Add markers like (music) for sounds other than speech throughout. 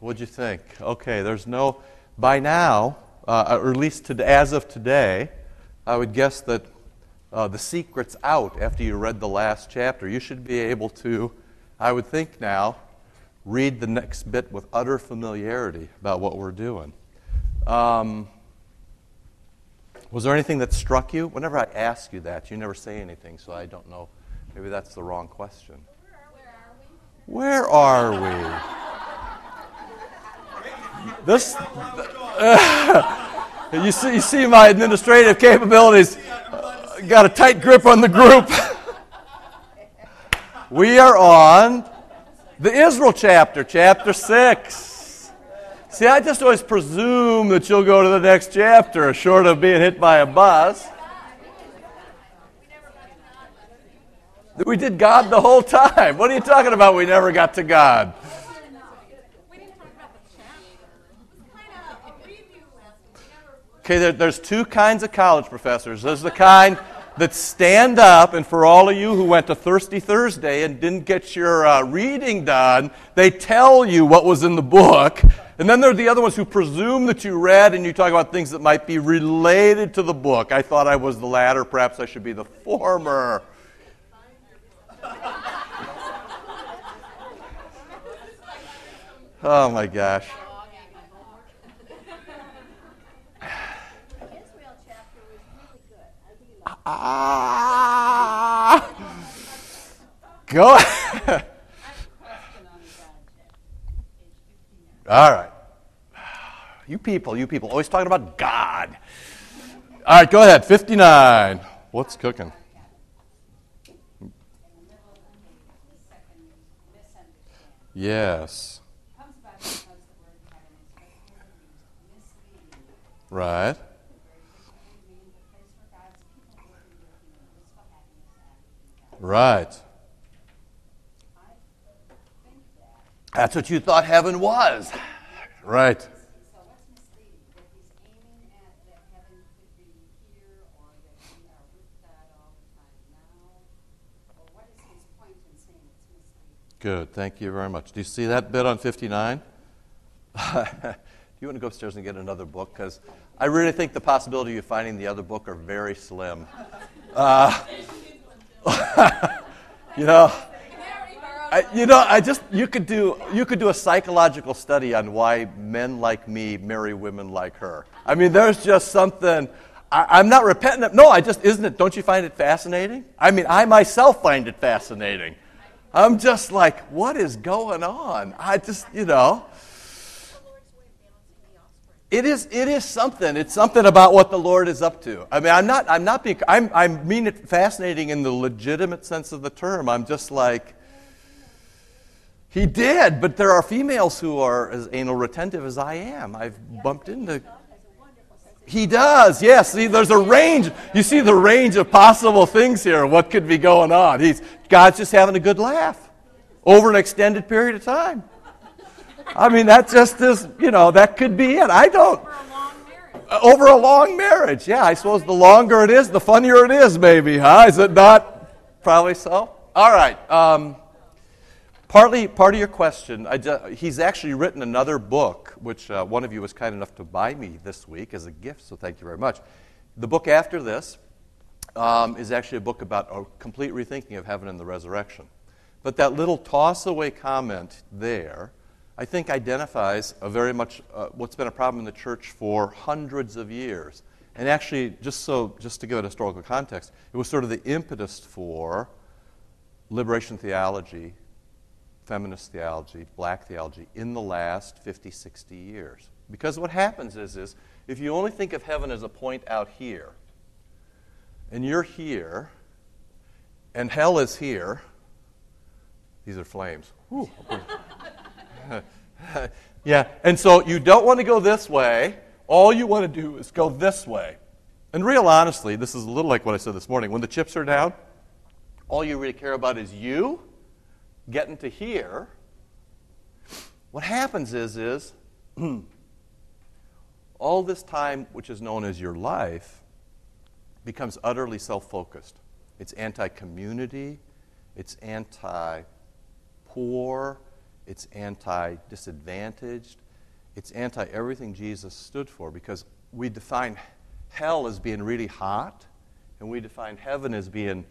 What'd you think? Okay, there's no, by now, uh, or at least to, as of today, I would guess that uh, the secret's out after you read the last chapter. You should be able to, I would think now, read the next bit with utter familiarity about what we're doing. Um, was there anything that struck you? Whenever I ask you that, you never say anything, so I don't know. Maybe that's the wrong question. Where are we? This, uh, (laughs) you, see, you see my administrative capabilities. Uh, got a tight grip on the group. (laughs) we are on the Israel chapter, chapter 6. See, I just always presume that you'll go to the next chapter, short of being hit by a bus. We did God the whole time. What are you talking about? We never got to God. Okay, there, there's two kinds of college professors. There's the kind that stand up, and for all of you who went to Thirsty Thursday and didn't get your uh, reading done, they tell you what was in the book. And then there are the other ones who presume that you read and you talk about things that might be related to the book. I thought I was the latter. Perhaps I should be the former. Oh my gosh. Ah, go. (laughs) All right. You people, you people, always talking about God. All right, go ahead. 59. What's cooking? Yes. Right. Right. That's what you thought heaven was. Right. Good. Thank you very much. Do you see that bit on 59? Do (laughs) you want to go upstairs and get another book? Because I really think the possibility of finding the other book are very slim. Uh, (laughs) you know, I, you know, I just you could do you could do a psychological study on why men like me marry women like her. I mean, there's just something. I, am not repentant. No, I just isn't it. Don't you find it fascinating? I mean, I myself find it fascinating. I'm just like, what is going on? I just, you know. It is, it is something. It's something about what the Lord is up to. I mean, I'm not, I'm not being, I'm, I mean it fascinating in the legitimate sense of the term. I'm just like, he did, but there are females who are as anal retentive as I am. I've bumped into. He does, yes. See, there's a range. You see the range of possible things here. What could be going on? He's, God's just having a good laugh over an extended period of time. I mean, that just is, you know, that could be it. I don't. Over a long marriage. Yeah, I suppose the longer it is, the funnier it is, maybe, huh? Is it not? Probably so. All right. Um, partly, part of your question, just, he's actually written another book, which uh, one of you was kind enough to buy me this week as a gift, so thank you very much. The book after this um, is actually a book about a complete rethinking of heaven and the resurrection. But that little toss away comment there I think identifies a very much uh, what's been a problem in the church for hundreds of years. And actually, just so, just to give it historical context, it was sort of the impetus for liberation theology, feminist theology, black theology in the last 50, 60 years. Because what happens is, is if you only think of heaven as a point out here, and you're here, and hell is here, these are flames. (laughs) yeah, and so you don't want to go this way. All you want to do is go this way. And real honestly, this is a little like what I said this morning. When the chips are down, all you really care about is you getting to here. What happens is, is (clears throat) all this time, which is known as your life, becomes utterly self focused. It's anti community, it's anti poor, it's anti disadvantaged, it's anti everything Jesus stood for because we define hell as being really hot and we define heaven as being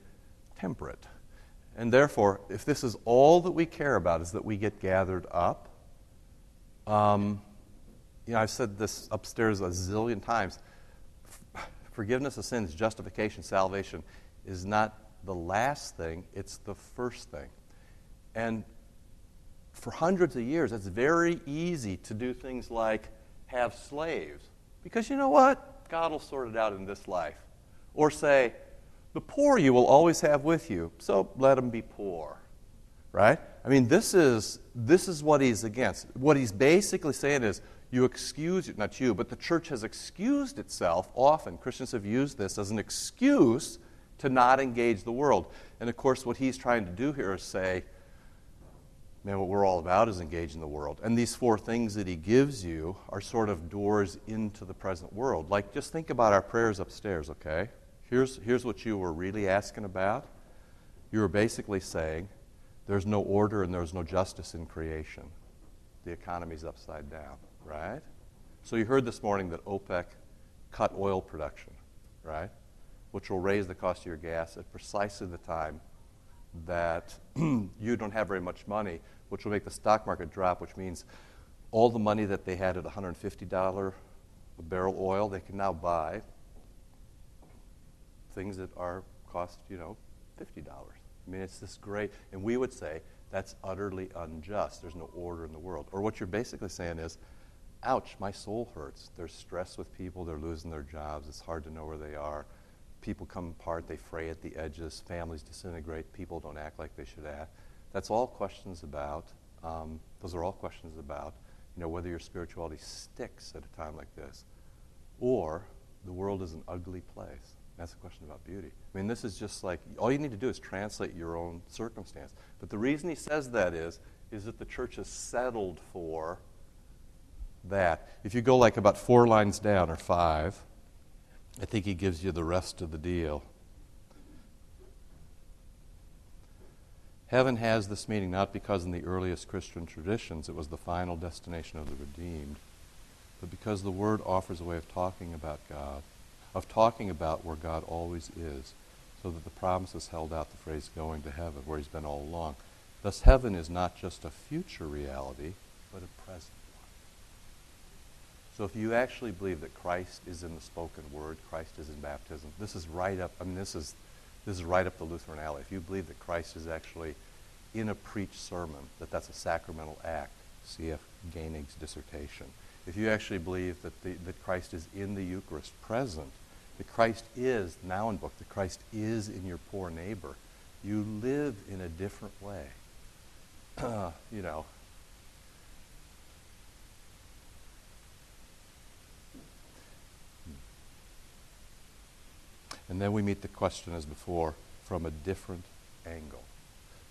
temperate. And therefore, if this is all that we care about is that we get gathered up, um, you know, I've said this upstairs a zillion times. Forgiveness of sins, justification, salvation is not the last thing, it's the first thing. And for hundreds of years, it's very easy to do things like have slaves. Because you know what? God will sort it out in this life. Or say, the poor you will always have with you, so let them be poor. Right? I mean, this is, this is what he's against. What he's basically saying is, you excuse, not you, but the church has excused itself often. Christians have used this as an excuse to not engage the world. And of course, what he's trying to do here is say, man, what we're all about is engaging the world. And these four things that he gives you are sort of doors into the present world. Like, just think about our prayers upstairs, okay? Here's, here's what you were really asking about. You were basically saying, there's no order and there's no justice in creation. The economy's upside down, right? So you heard this morning that OPEC cut oil production, right? Which will raise the cost of your gas at precisely the time that (clears throat) you don't have very much money which will make the stock market drop, which means all the money that they had at $150 a barrel oil, they can now buy things that are cost, you know, $50. I mean, it's this great, and we would say that's utterly unjust. There's no order in the world. Or what you're basically saying is, ouch, my soul hurts. There's stress with people, they're losing their jobs, it's hard to know where they are. People come apart, they fray at the edges, families disintegrate, people don't act like they should act. That's all questions about, um, those are all questions about, you know, whether your spirituality sticks at a time like this, or the world is an ugly place. That's a question about beauty. I mean, this is just like all you need to do is translate your own circumstance. But the reason he says that is, is that the church has settled for that. If you go like about four lines down or five, I think he gives you the rest of the deal. Heaven has this meaning not because in the earliest Christian traditions it was the final destination of the redeemed, but because the Word offers a way of talking about God, of talking about where God always is, so that the promise is held out, the phrase going to heaven, where He's been all along. Thus, heaven is not just a future reality, but a present one. So, if you actually believe that Christ is in the spoken word, Christ is in baptism, this is right up, I mean, this is this is right up the Lutheran alley. If you believe that Christ is actually in a preached sermon, that that's a sacramental act, C.F. Koenig's dissertation. If you actually believe that, the, that Christ is in the Eucharist present, that Christ is, now in book, that Christ is in your poor neighbor, you live in a different way. (clears throat) you know, And then we meet the question as before from a different angle.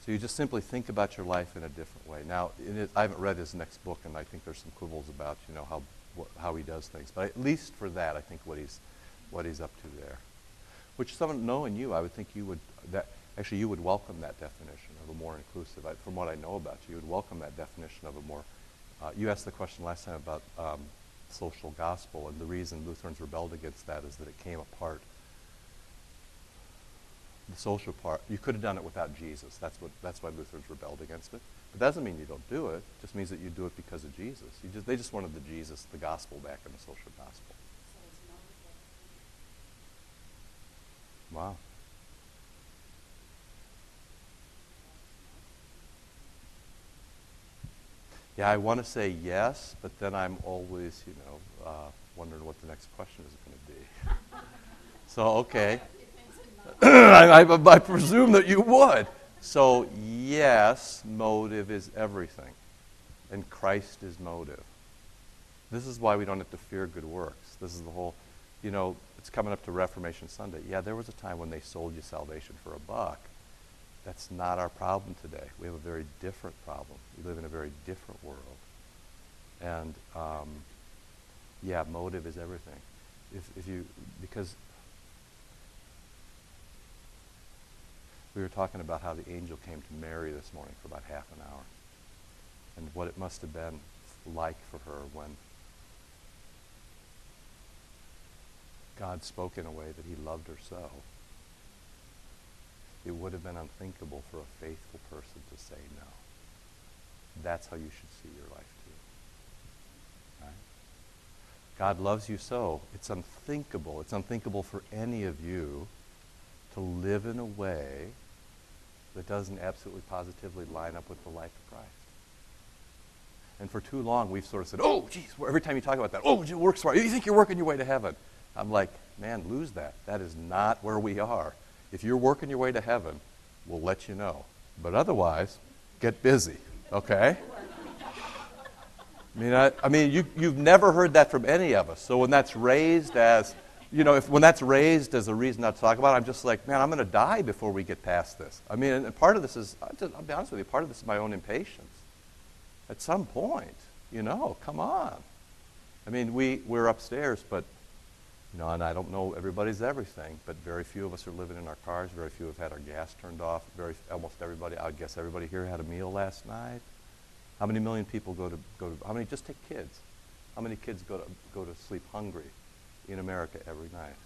So you just simply think about your life in a different way. Now, it, I haven't read his next book, and I think there's some quibbles about you know how wh- how he does things. But at least for that, I think what he's what he's up to there, which someone knowing you, I would think you would that actually you would welcome that definition of a more inclusive. I, from what I know about you, you would welcome that definition of a more. Uh, you asked the question last time about um, social gospel, and the reason Lutherans rebelled against that is that it came apart the social part. You could have done it without Jesus. That's what that's why Lutherans rebelled against it. But that doesn't mean you don't do it. It just means that you do it because of Jesus. Just, they just wanted the Jesus, the gospel back in the social gospel. Wow. Yeah, I want to say yes, but then I'm always, you know, uh, wondering what the next question is going to be. (laughs) so, okay. (clears throat) I, I, I presume that you would. So, yes, motive is everything. And Christ is motive. This is why we don't have to fear good works. This is the whole, you know, it's coming up to Reformation Sunday. Yeah, there was a time when they sold you salvation for a buck. That's not our problem today. We have a very different problem. We live in a very different world. And um, yeah, motive is everything. If, if you, because We were talking about how the angel came to Mary this morning for about half an hour. and what it must have been like for her when God spoke in a way that he loved her so. It would have been unthinkable for a faithful person to say no. That's how you should see your life too. Right? God loves you so. It's unthinkable. It's unthinkable for any of you to live in a way that doesn't absolutely positively line up with the life of Christ. And for too long, we've sort of said, oh, geez, every time you talk about that, oh, it works you. You think you're working your way to heaven. I'm like, man, lose that. That is not where we are. If you're working your way to heaven, we'll let you know. But otherwise, get busy, okay? I mean, I, I mean you, you've never heard that from any of us. So when that's raised as, you know, if, when that's raised as a reason not to talk about it, I'm just like, man, I'm going to die before we get past this. I mean, and part of this is, I'll, I'll be honest with you, part of this is my own impatience. At some point, you know, come on. I mean, we, we're upstairs, but, you know, and I don't know everybody's everything, but very few of us are living in our cars. Very few have had our gas turned off. Very, almost everybody, I guess everybody here had a meal last night. How many million people go to, go to, how many, just take kids. How many kids go to, go to sleep hungry in America every night?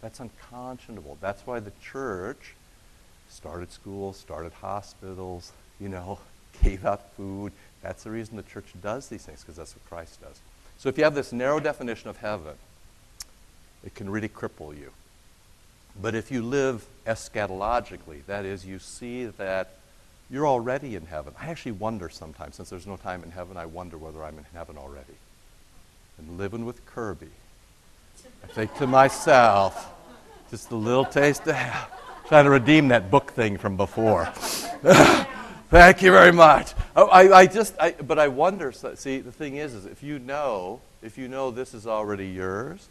That's unconscionable. That's why the church started schools, started hospitals, you know, (laughs) gave out food. That's the reason the church does these things, because that's what Christ does. So if you have this narrow definition of heaven, it can really cripple you. But if you live eschatologically, that is, you see that you're already in heaven. I actually wonder sometimes, since there's no time in heaven, I wonder whether I'm in heaven already. And living with Kirby, I think to myself, just a little taste of hell. Trying to redeem that book thing from before. (laughs) Thank you very much. Oh, I, I just, I, but I wonder. See, the thing is, is if you know, if you know this is already yours,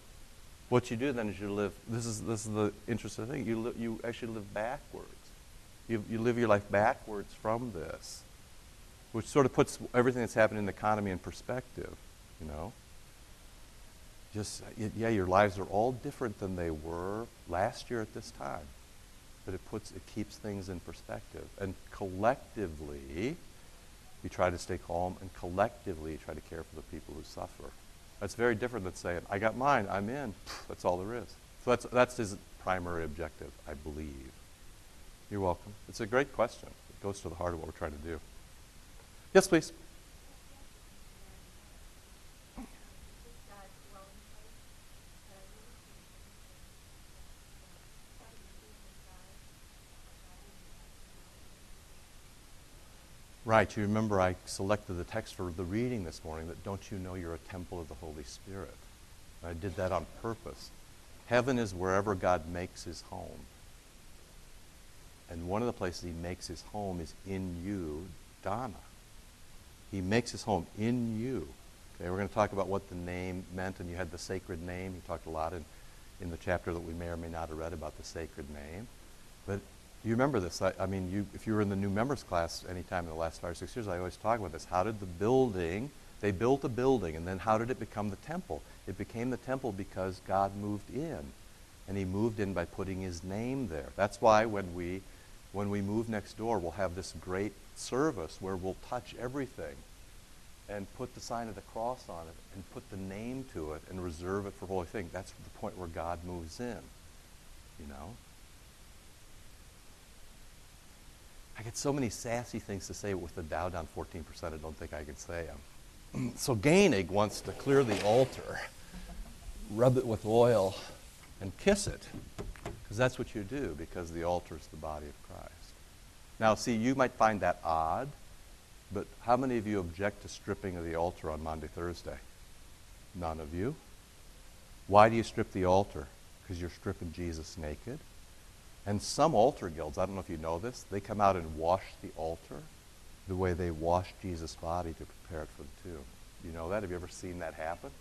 what you do then is you live. This is this is the interesting thing. You li- you actually live backwards. You you live your life backwards from this, which sort of puts everything that's happening in the economy in perspective. You know. Just yeah, your lives are all different than they were last year at this time but it puts it keeps things in perspective. And collectively, you try to stay calm, and collectively, you try to care for the people who suffer. That's very different than saying, "I got mine, I'm in." That's all there is. So that's that's his primary objective, I believe. You're welcome. It's a great question. It goes to the heart of what we're trying to do. Yes, please. Right. You remember I selected the text for the reading this morning that don't you know you're a temple of the Holy Spirit? I did that on purpose. Heaven is wherever God makes his home. And one of the places he makes his home is in you, Donna. He makes his home in you. Okay, we're going to talk about what the name meant, and you had the sacred name. He talked a lot in, in the chapter that we may or may not have read about the sacred name. But you remember this? I, I mean, you, if you were in the new members class any time in the last five or six years, I always talk about this. How did the building, they built a building, and then how did it become the temple? It became the temple because God moved in. And he moved in by putting his name there. That's why when we, when we move next door, we'll have this great service where we'll touch everything and put the sign of the cross on it and put the name to it and reserve it for holy thing. That's the point where God moves in. You know? I get so many sassy things to say with the Dow down 14%, I don't think I can say them. (clears throat) so Koenig wants to clear the altar, rub it with oil, and kiss it. Because that's what you do, because the altar is the body of Christ. Now, see, you might find that odd, but how many of you object to stripping of the altar on Maundy, Thursday? None of you. Why do you strip the altar? Because you're stripping Jesus naked? And some altar guilds, I don't know if you know this, they come out and wash the altar the way they wash Jesus' body to prepare it for the tomb. You know that? Have you ever seen that happen?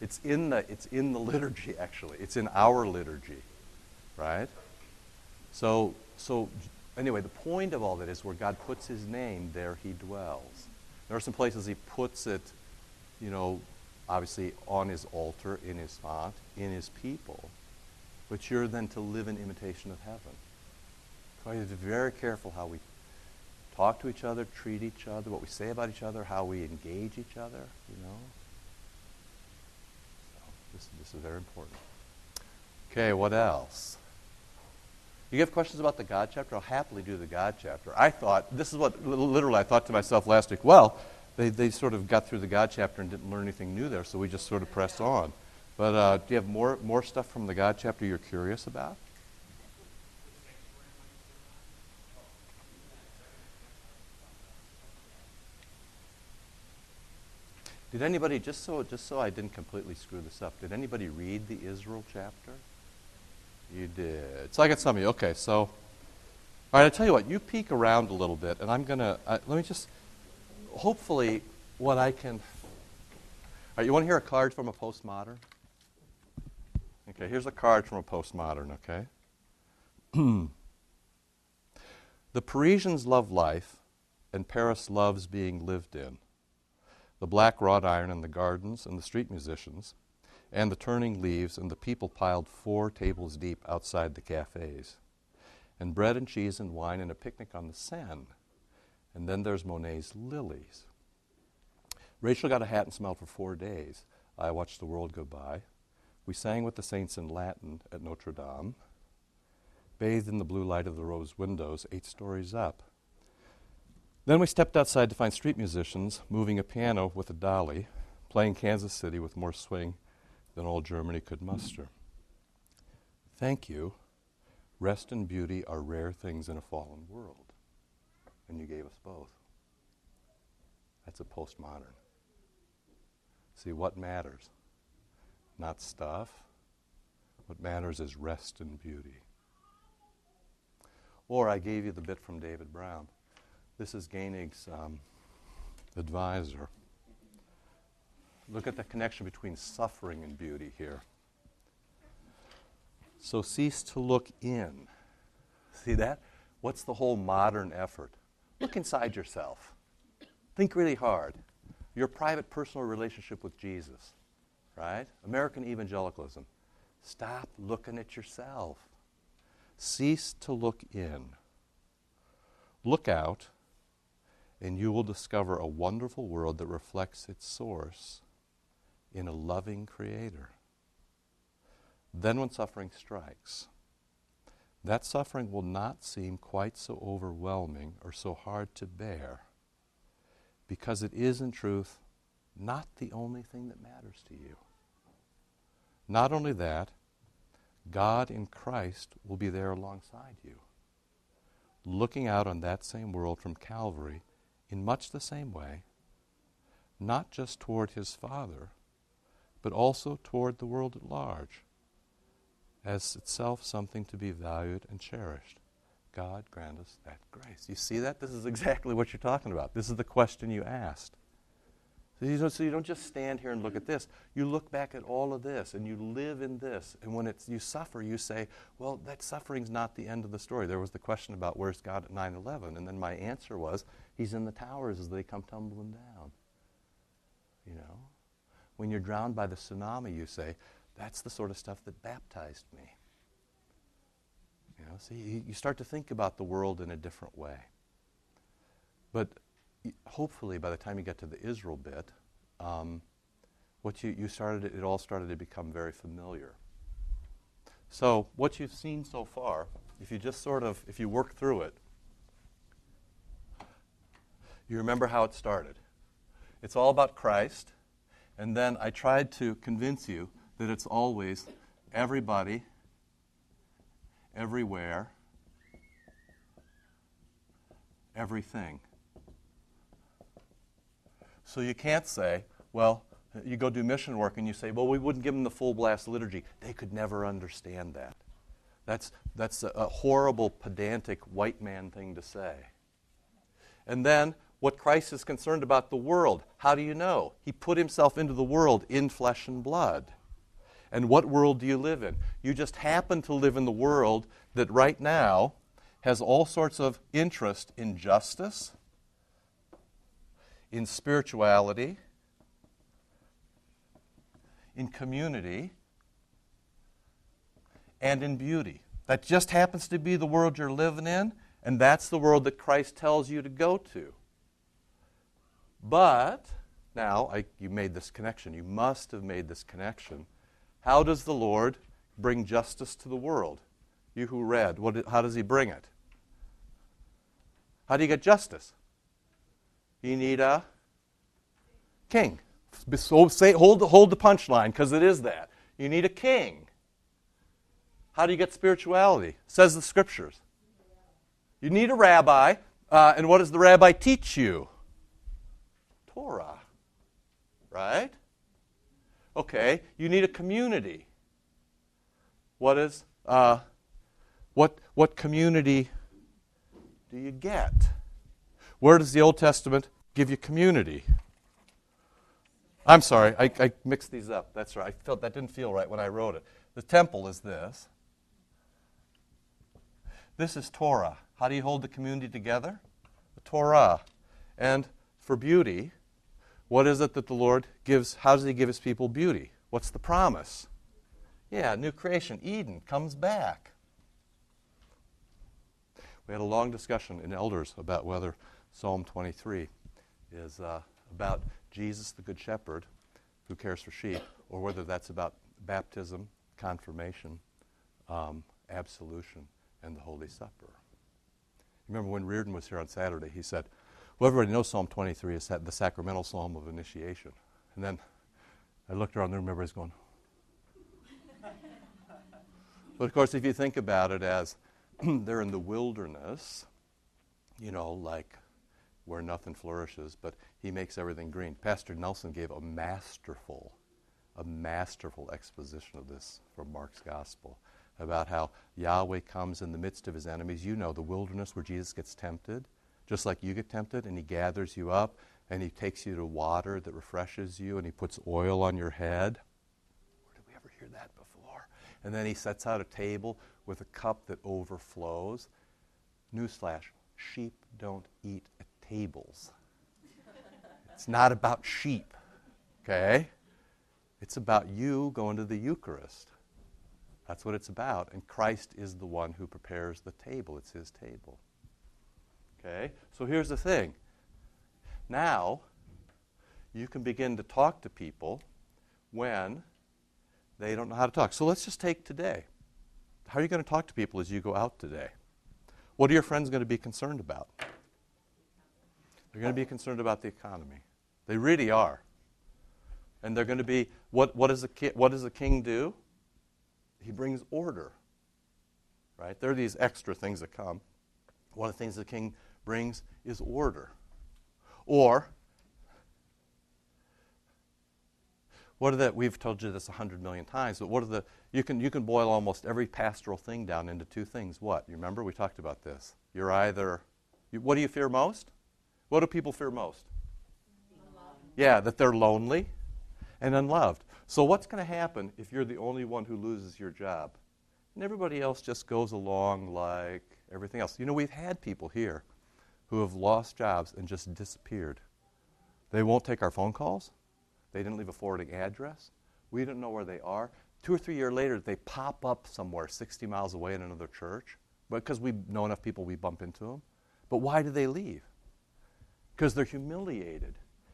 It's in the, it's in the (laughs) liturgy, actually. It's in our liturgy, right? So, so anyway, the point of all that is where God puts his name, there he dwells. There are some places he puts it, you know, obviously on his altar, in his font, in his people but you're then to live in imitation of heaven. So you have to be very careful how we talk to each other, treat each other, what we say about each other, how we engage each other, you know. So this, this is very important. Okay, what else? You have questions about the God chapter? I'll happily do the God chapter. I thought, this is what literally I thought to myself last week, well, they, they sort of got through the God chapter and didn't learn anything new there, so we just sort of pressed on. But uh, do you have more, more stuff from the God chapter you're curious about? Did anybody, just so, just so I didn't completely screw this up, did anybody read the Israel chapter? You did. So I got some of you. Okay, so, all right, I tell you what, you peek around a little bit, and I'm going to, uh, let me just, hopefully, what I can, all right, you want to hear a card from a postmodern? Okay, here's a card from a postmodern, okay? (clears throat) the Parisians love life, and Paris loves being lived in the black wrought iron in the gardens and the street musicians, and the turning leaves and the people piled four tables deep outside the cafes, and bread and cheese and wine and a picnic on the Seine. And then there's Monet's lilies. Rachel got a hat and smelled for four days. I watched the world go by. We sang with the saints in Latin at Notre Dame, bathed in the blue light of the rose windows, eight stories up. Then we stepped outside to find street musicians moving a piano with a dolly, playing Kansas City with more swing than all Germany could muster. Thank you. Rest and beauty are rare things in a fallen world. And you gave us both. That's a postmodern. See, what matters? Not stuff. What matters is rest and beauty. Or I gave you the bit from David Brown. This is Koenig's um, advisor. Look at the connection between suffering and beauty here. So cease to look in. See that? What's the whole modern effort? Look inside yourself. Think really hard. Your private personal relationship with Jesus, right? American evangelicalism. Stop looking at yourself. Cease to look in. Look out and you will discover a wonderful world that reflects its source in a loving Creator. Then, when suffering strikes, that suffering will not seem quite so overwhelming or so hard to bear because it is, in truth, not the only thing that matters to you. Not only that, God in Christ will be there alongside you, looking out on that same world from Calvary in much the same way, not just toward his Father, but also toward the world at large, as itself something to be valued and cherished. God grant us that grace. You see that? This is exactly what you're talking about. This is the question you asked. So you, don't, so you don't just stand here and look at this. You look back at all of this and you live in this. And when it's, you suffer, you say, well, that suffering's not the end of the story. There was the question about where's God at 9 11. And then my answer was, He's in the towers as they come tumbling down. You know? When you're drowned by the tsunami, you say, that's the sort of stuff that baptized me. You know, see, you start to think about the world in a different way. But hopefully, by the time you get to the Israel bit, um, what you, you started, it all started to become very familiar. So, what you've seen so far, if you just sort of, if you work through it, you remember how it started. It's all about Christ, and then I tried to convince you that it's always everybody, everywhere, everything. So you can't say, well, you go do mission work and you say, well, we wouldn't give them the full blast liturgy. They could never understand that. That's, that's a, a horrible, pedantic white man thing to say. And then what Christ is concerned about the world. How do you know? He put himself into the world in flesh and blood. And what world do you live in? You just happen to live in the world that right now has all sorts of interest in justice, in spirituality, in community, and in beauty. That just happens to be the world you're living in, And that's the world that Christ tells you to go to. But, now, I, you made this connection. You must have made this connection. How does the Lord bring justice to the world? You who read, what, how does he bring it? How do you get justice? You need a king. So say, hold, hold the punchline, because it is that. You need a king. How do you get spirituality? Says the scriptures. You need a rabbi, uh, and what does the rabbi teach you? Torah. Right? Okay, you need a community. What is uh, what what community do you get? Where does the Old Testament give you community? I'm sorry, I, I mixed these up. That's right. I felt that didn't feel right when I wrote it. The temple is this. This is Torah. How do you hold the community together? The Torah. And for beauty, what is it that the Lord gives? How does He give His people beauty? What's the promise? Yeah, new creation. Eden comes back. We had a long discussion in elders about whether Psalm 23 is uh, about Jesus, the Good Shepherd, who cares for sheep, or whether that's about baptism, confirmation, um, absolution, and the Holy Supper. Remember when Reardon was here on Saturday, he said, well, everybody knows Psalm 23 is the sacramental psalm of initiation. And then I looked around the room, everybody's going. (laughs) but of course, if you think about it as (clears throat) they're in the wilderness, you know, like where nothing flourishes, but he makes everything green. Pastor Nelson gave a masterful, a masterful exposition of this from Mark's gospel about how Yahweh comes in the midst of his enemies. You know, the wilderness where Jesus gets tempted just like you get tempted, and He gathers you up and He takes you to water that refreshes you and He puts oil on your head. Where did we ever hear that before? And then He sets out a table with a cup that overflows. Newsflash sheep don't eat at tables. it's not about sheep, okay? It's about you going to the Eucharist. That's what it's about. And Christ is the one who prepares the table, it's His table. Okay? So here's the thing. Now, you can begin to talk to people when they don't know how to talk. So let's just take today. How are you going to talk to people as you go out today? What are your friends going to be concerned about? They're going to be concerned about the economy. They really are. And they're going to be what, what, does, a ki- what does a king do? He brings order. Right? There are these extra things that come. One of the things the king brings is order. Or, what are the, we've told you this a hundred million times, but what are the, you can, you can boil almost every pastoral thing down into two things. What? You remember? We talked about this. You're either, you, what do you fear most? What do people fear most? Yeah, that they're lonely and unloved. So, what's going to happen if you're the only one who loses your job? And everybody else just goes along like everything else. You know, we've had people here who have lost jobs and just disappeared. They won't take our phone calls. They didn't leave a forwarding address. We don't know where they are. Two or three years later, they pop up somewhere 60 miles away in another church because we know enough people, we bump into them. But why do they leave? Because they're humiliated.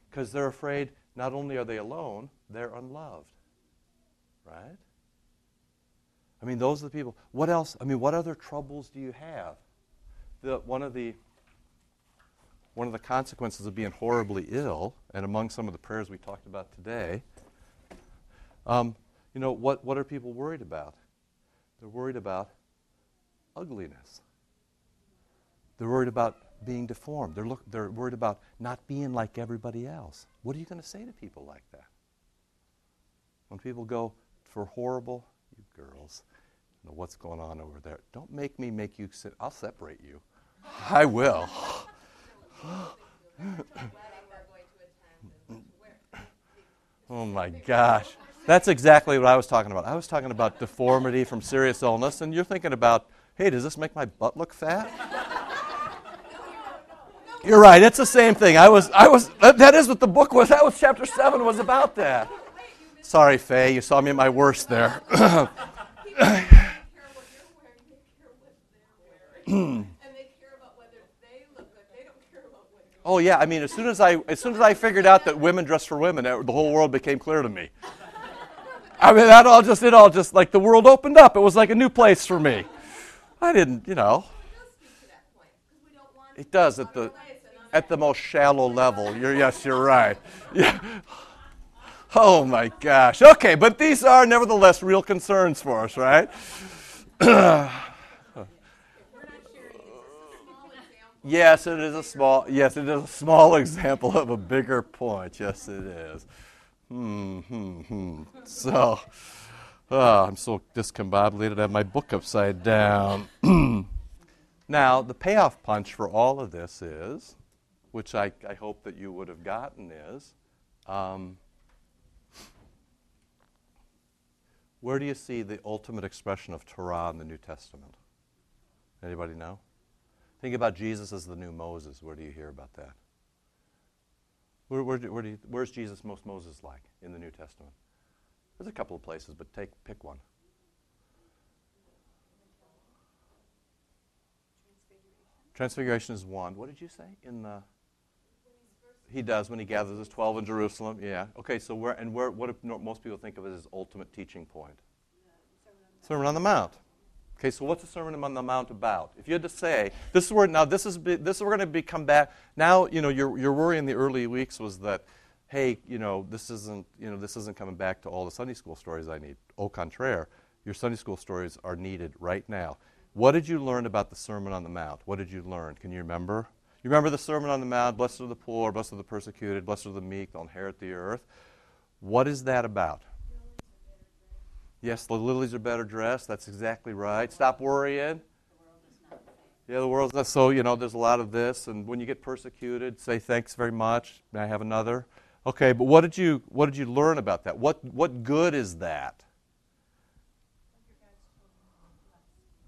Because they're afraid not only are they alone, they're unloved. Right? I mean, those are the people. What else? I mean, what other troubles do you have? The, one of the one of the consequences of being horribly ill, and among some of the prayers we talked about today, um, you know, what, what are people worried about? They're worried about ugliness. They're worried about being deformed. They're, look, they're worried about not being like everybody else. What are you going to say to people like that? When people go for horrible, you girls, know what's going on over there. Don't make me make you sit. I'll separate you. I will. (laughs) oh my gosh. That's exactly what I was talking about. I was talking about deformity from serious illness, and you're thinking about, hey, does this make my butt look fat? You're right. It's the same thing. I was, I was. That is what the book was. That was chapter seven was about that. Sorry, Faye. You saw me at my worst there. (coughs) (coughs) Oh yeah, I mean, as soon as I as soon as I figured out that women dress for women, the whole world became clear to me. I mean, that all just it all just like the world opened up. It was like a new place for me. I didn't, you know. It does at the at the most shallow level. You're yes, you're right. Yeah. Oh my gosh. Okay, but these are nevertheless real concerns for us, right? (clears throat) Yes, it is a small. Yes, it is a small (laughs) example of a bigger point. Yes, it is. Hmm, hmm, hmm. So, oh, I'm so discombobulated. I have my book upside down. (clears throat) now, the payoff punch for all of this is, which I, I hope that you would have gotten, is um, where do you see the ultimate expression of Torah in the New Testament? Anybody know? Think about Jesus as the new Moses. Where do you hear about that? Where, where, where do you, where's Jesus most Moses like in the New Testament? There's a couple of places, but take pick one. Transfiguration is one. What did you say in the? He does when he gathers his twelve in Jerusalem. Yeah. Okay. So where and where? What do most people think of as his ultimate teaching point? Sermon on the Mount. Okay, so what's the Sermon on the Mount about? If you had to say, this is where now this is this is we're going to be come back. Now, you know, your your worry in the early weeks was that, hey, you know, this isn't you know this isn't coming back to all the Sunday school stories I need. Au contraire, your Sunday school stories are needed right now. What did you learn about the Sermon on the Mount? What did you learn? Can you remember? You remember the Sermon on the Mount? Blessed are the poor, blessed are the persecuted, blessed are the meek, they'll inherit the earth. What is that about? Yes, the lilies are better dressed. That's exactly right. Stop worrying. Yeah, the world's not so, you know, there's a lot of this. And when you get persecuted, say thanks very much. May I have another? Okay, but what did you what did you learn about that? What what good is that?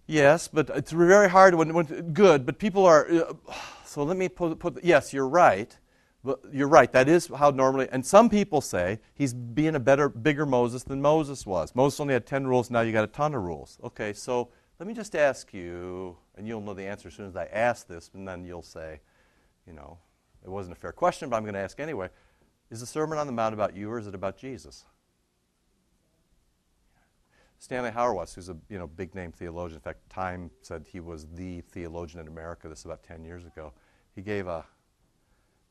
Yes, but it's very hard when, when good, but people are uh, so let me put, put yes, you're right. But you're right. That is how normally. And some people say he's being a better, bigger Moses than Moses was. Moses only had ten rules. Now you got a ton of rules. Okay, so let me just ask you, and you'll know the answer as soon as I ask this, and then you'll say, you know, it wasn't a fair question, but I'm going to ask anyway. Is the Sermon on the Mount about you, or is it about Jesus? Stanley Hauerwas, who's a you know big name theologian. In fact, Time said he was the theologian in America. This about 10 years ago. He gave a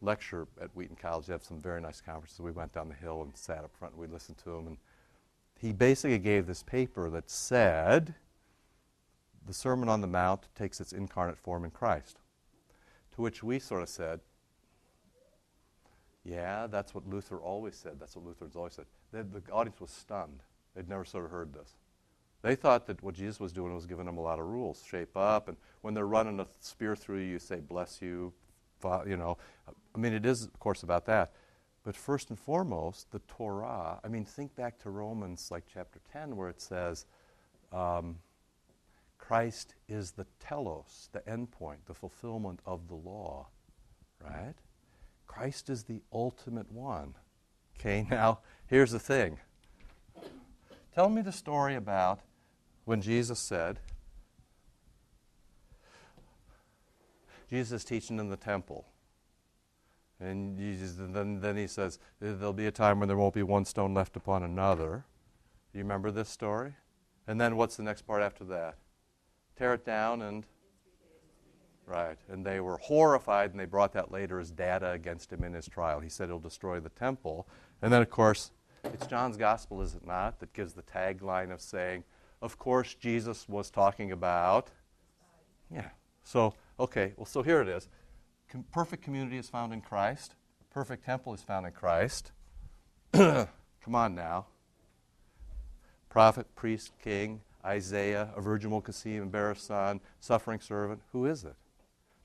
lecture at Wheaton College. They have some very nice conferences. We went down the hill and sat up front and we listened to him. And he basically gave this paper that said the Sermon on the Mount takes its incarnate form in Christ. To which we sort of said, yeah, that's what Luther always said. That's what Lutherans always said. The, the audience was stunned. They'd never sort of heard this. They thought that what Jesus was doing was giving them a lot of rules. Shape up, and when they're running a spear through you, you say, bless you, you know, I mean, it is, of course, about that. But first and foremost, the Torah. I mean, think back to Romans, like chapter 10, where it says, um, Christ is the telos, the endpoint, the fulfillment of the law, right? Christ is the ultimate one. Okay, (laughs) now here's the thing. Tell me the story about when Jesus said, Jesus is teaching in the temple. And just, then, then he says, There'll be a time when there won't be one stone left upon another. Do you remember this story? And then what's the next part after that? Tear it down and. Right. And they were horrified, and they brought that later as data against him in his trial. He said it'll destroy the temple. And then, of course, it's John's gospel, is it not, that gives the tagline of saying, of course, Jesus was talking about. Yeah. So, okay, well, so here it is. Com- perfect community is found in Christ. Perfect temple is found in Christ. (clears throat) Come on now. Prophet, priest, king, Isaiah, a virgin will conceive and bear a son, suffering servant. Who is it?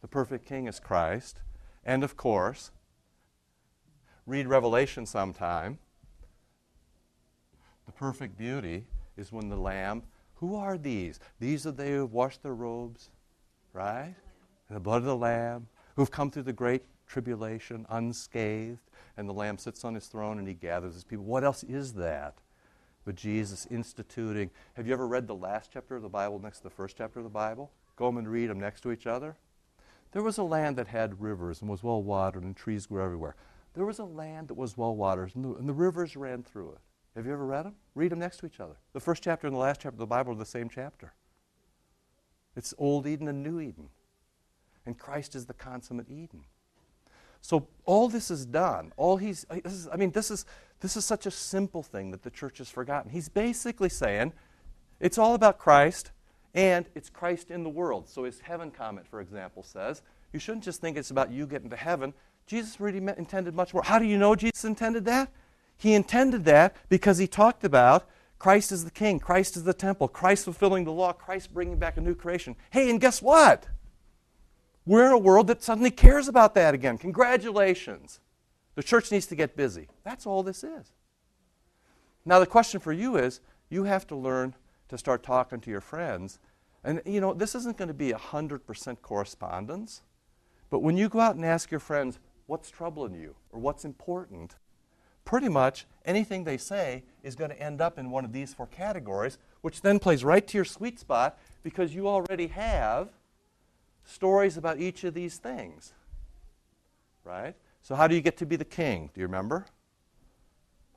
The perfect king is Christ. And of course, read Revelation sometime. The perfect beauty is when the Lamb, who are these? These are they who have washed their robes, right? And the blood of the Lamb, who've come through the great tribulation unscathed, and the Lamb sits on his throne and he gathers his people. What else is that? But Jesus instituting. Have you ever read the last chapter of the Bible next to the first chapter of the Bible? Go home and read them next to each other. There was a land that had rivers and was well watered and trees grew everywhere. There was a land that was well watered and the, and the rivers ran through it. Have you ever read them? Read them next to each other. The first chapter and the last chapter of the Bible are the same chapter. It's Old Eden and New Eden. And Christ is the consummate Eden. So all this is done. All he's, is, I mean, this is, this is such a simple thing that the church has forgotten. He's basically saying it's all about Christ and it's Christ in the world. So his heaven comment, for example, says you shouldn't just think it's about you getting to heaven. Jesus really meant, intended much more. How do you know Jesus intended that? He intended that because he talked about Christ is the king, Christ is the temple, Christ fulfilling the law, Christ bringing back a new creation. Hey, and guess what? We're in a world that suddenly cares about that again. Congratulations. The church needs to get busy. That's all this is. Now, the question for you is you have to learn to start talking to your friends. And, you know, this isn't going to be 100% correspondence. But when you go out and ask your friends, what's troubling you or what's important, pretty much anything they say is going to end up in one of these four categories, which then plays right to your sweet spot because you already have stories about each of these things. Right? So, how do you get to be the king? Do you remember?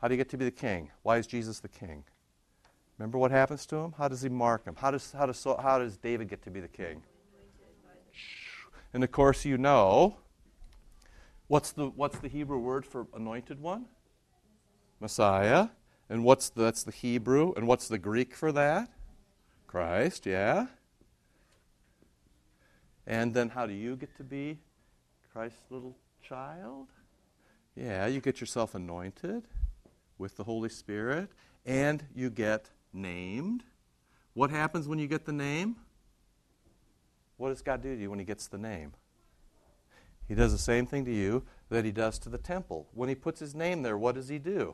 How do you get to be the king? Why is Jesus the king? Remember what happens to him? How does he mark him? How does, how does, how does David get to be the king? And of course, you know what's the, what's the Hebrew word for anointed one? Messiah. And what's the, that's the Hebrew. And what's the Greek for that? Christ, yeah. And then how do you get to be Christ's little child? Yeah, you get yourself anointed with the Holy Spirit, and you get named. What happens when you get the name? What does God do to you when He gets the name? He does the same thing to you that He does to the temple. When He puts His name there, what does He do?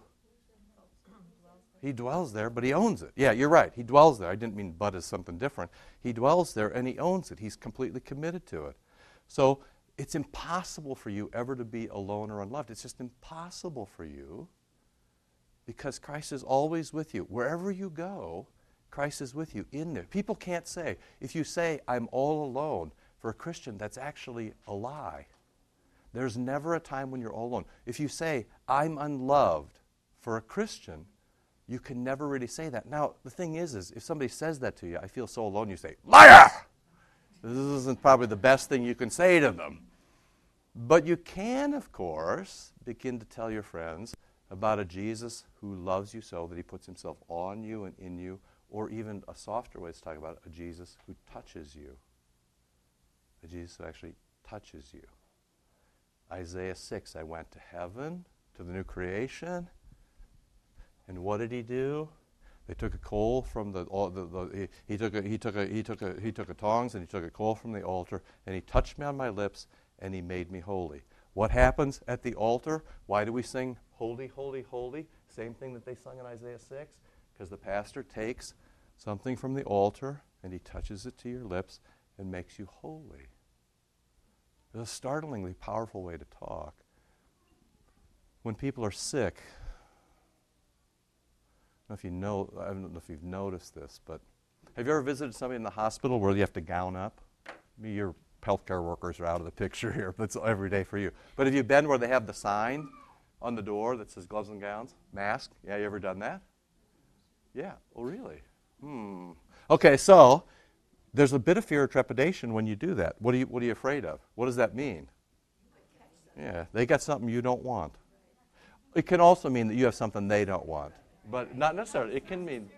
He dwells there, but he owns it. Yeah, you're right. He dwells there. I didn't mean but is something different. He dwells there and he owns it. He's completely committed to it. So it's impossible for you ever to be alone or unloved. It's just impossible for you because Christ is always with you. Wherever you go, Christ is with you in there. People can't say, if you say, I'm all alone, for a Christian, that's actually a lie. There's never a time when you're all alone. If you say, I'm unloved, for a Christian, you can never really say that. Now, the thing is, is if somebody says that to you, I feel so alone, you say, liar! This isn't probably the best thing you can say to them. But you can, of course, begin to tell your friends about a Jesus who loves you so that he puts himself on you and in you, or even a softer way to talk about it, a Jesus who touches you. A Jesus who actually touches you. Isaiah 6, I went to heaven, to the new creation, and what did he do? They took a coal from the, the, the he, he, took a, he took a he took a he took a tongs and he took a coal from the altar and he touched me on my lips and he made me holy. What happens at the altar? Why do we sing holy, holy, holy? Same thing that they sung in Isaiah 6 because the pastor takes something from the altar and he touches it to your lips and makes you holy. It's a startlingly powerful way to talk. When people are sick, know if you know, I don't know if you've noticed this, but have you ever visited somebody in the hospital where you have to gown up? Maybe your healthcare workers are out of the picture (laughs) here, but it's every day for you. But have you been where they have the sign on the door that says gloves and gowns, mask? Yeah, you ever done that? Yeah. Oh, really? Hmm. Okay, so there's a bit of fear or trepidation when you do that. What are you, what are you afraid of? What does that mean? Yeah, they got something you don't want. It can also mean that you have something they don't want but not necessarily. It can mean.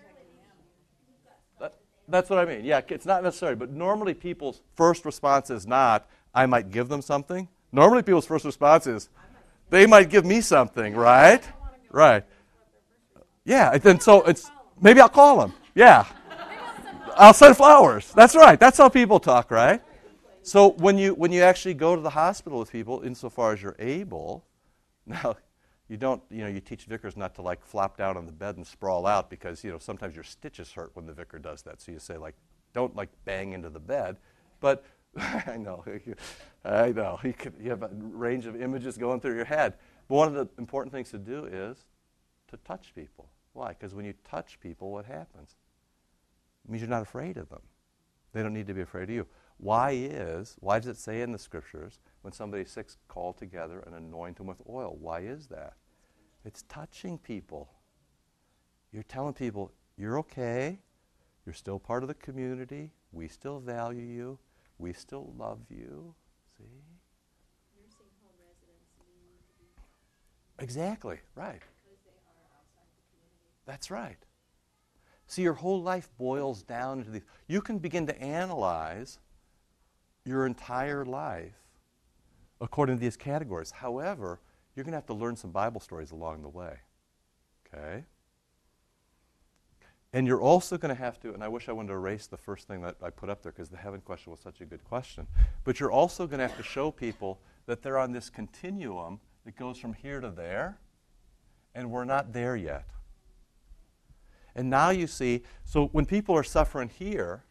That, that's what I mean. Yeah, it's not necessary. But normally people's first response is not, I might give them something. Normally people's first response is, they might give me something, right? Right. Yeah, and so it's, maybe I'll call them. Yeah. I'll send flowers. That's right. That's how people talk, right? So when you when you actually go to the hospital with people, insofar as you're able, (laughs) now you don't, you know, you teach vicars not to like flop down on the bed and sprawl out because, you know, sometimes your stitches hurt when the vicar does that. So you say, like, don't like bang into the bed. But (laughs) I know, I know, you, could, you have a range of images going through your head. But one of the important things to do is to touch people. Why? Because when you touch people, what happens? It means you're not afraid of them. They don't need to be afraid of you. Why is, why does it say in the scriptures, when somebody's sick, call together and anoint them with oil? Why is that? It's touching people. You're telling people, you're okay, you're still part of the community, we still value you, we still love you. See? Nursing home residents Exactly, right. because they are outside the community. That's right. See, your whole life boils down into these. You can begin to analyze your entire life according to these categories. However, you're going to have to learn some Bible stories along the way. Okay? And you're also going to have to, and I wish I to erase the first thing that I put up there because the heaven question was such a good question. But you're also going to have to show people that they're on this continuum that goes from here to there, and we're not there yet. And now you see, so when people are suffering here,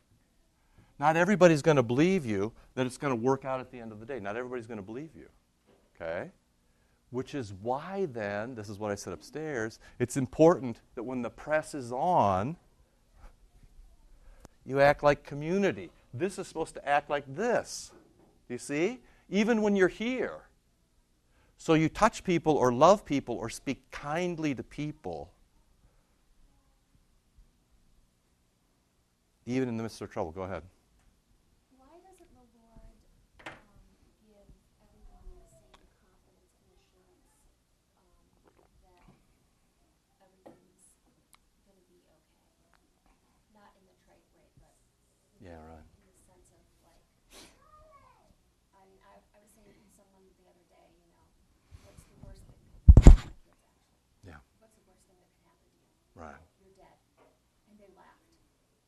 not everybody's going to believe you that it's going to work out at the end of the day. Not everybody's going to believe you. Okay? Which is why then, this is what I said upstairs, it's important that when the press is on, you act like community. This is supposed to act like this. Do you see? Even when you're here. So you touch people or love people or speak kindly to people even in the midst of trouble. Go ahead. Why doesn't the Lord um, give everyone the same confidence and assurance um, that everything's going to be okay? Not in the trite way, but you Yeah, know, right. in the sense of like, I mean, I, I was saying to someone the other day, you know, what's the worst thing that could happen to kids actually? Yeah. What's the worst thing that could happen to you? Right. You're dead. And they laughed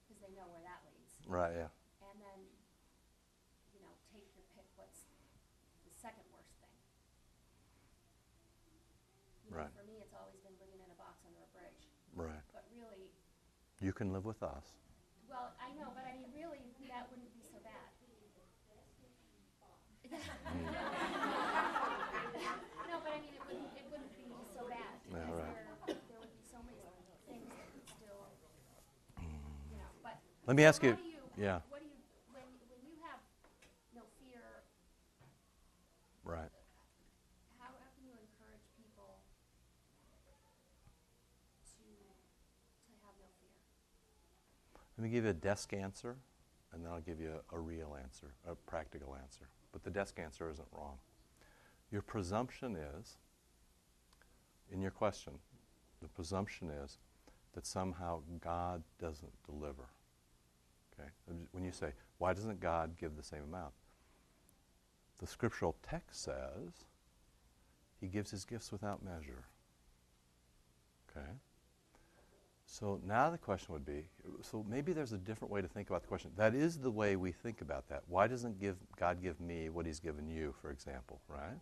because they know where that leads. Right, yeah. And then, you know, take your pick, what's the second worst thing? You know, Right. for me, it's always been living in a box under a bridge, Right. but really, You can live with us. well, I know, but I mean, really, that wouldn't be so bad. (laughs) No, but I mean, it wouldn't, it wouldn't be so bad, Yeah, because right. there, there would be so many things that would still, you know, but. Let me ask you- you- yeah. What do you, when, when you have no fear Right. how, how can you encourage people to, to have no fear? Let me give you a desk answer, and then I'll give you a, a real answer, a practical answer. But the desk answer isn't wrong. Your presumption is, in your question, the presumption is that somehow God doesn't deliver. Okay? When you say, why doesn't God give the same amount? The scriptural text says he gives his gifts without measure. Okay? So now the question would be so maybe there's a different way to think about the question. That is the way we think about that. Why doesn't give, God give me what he's given you, for example, right?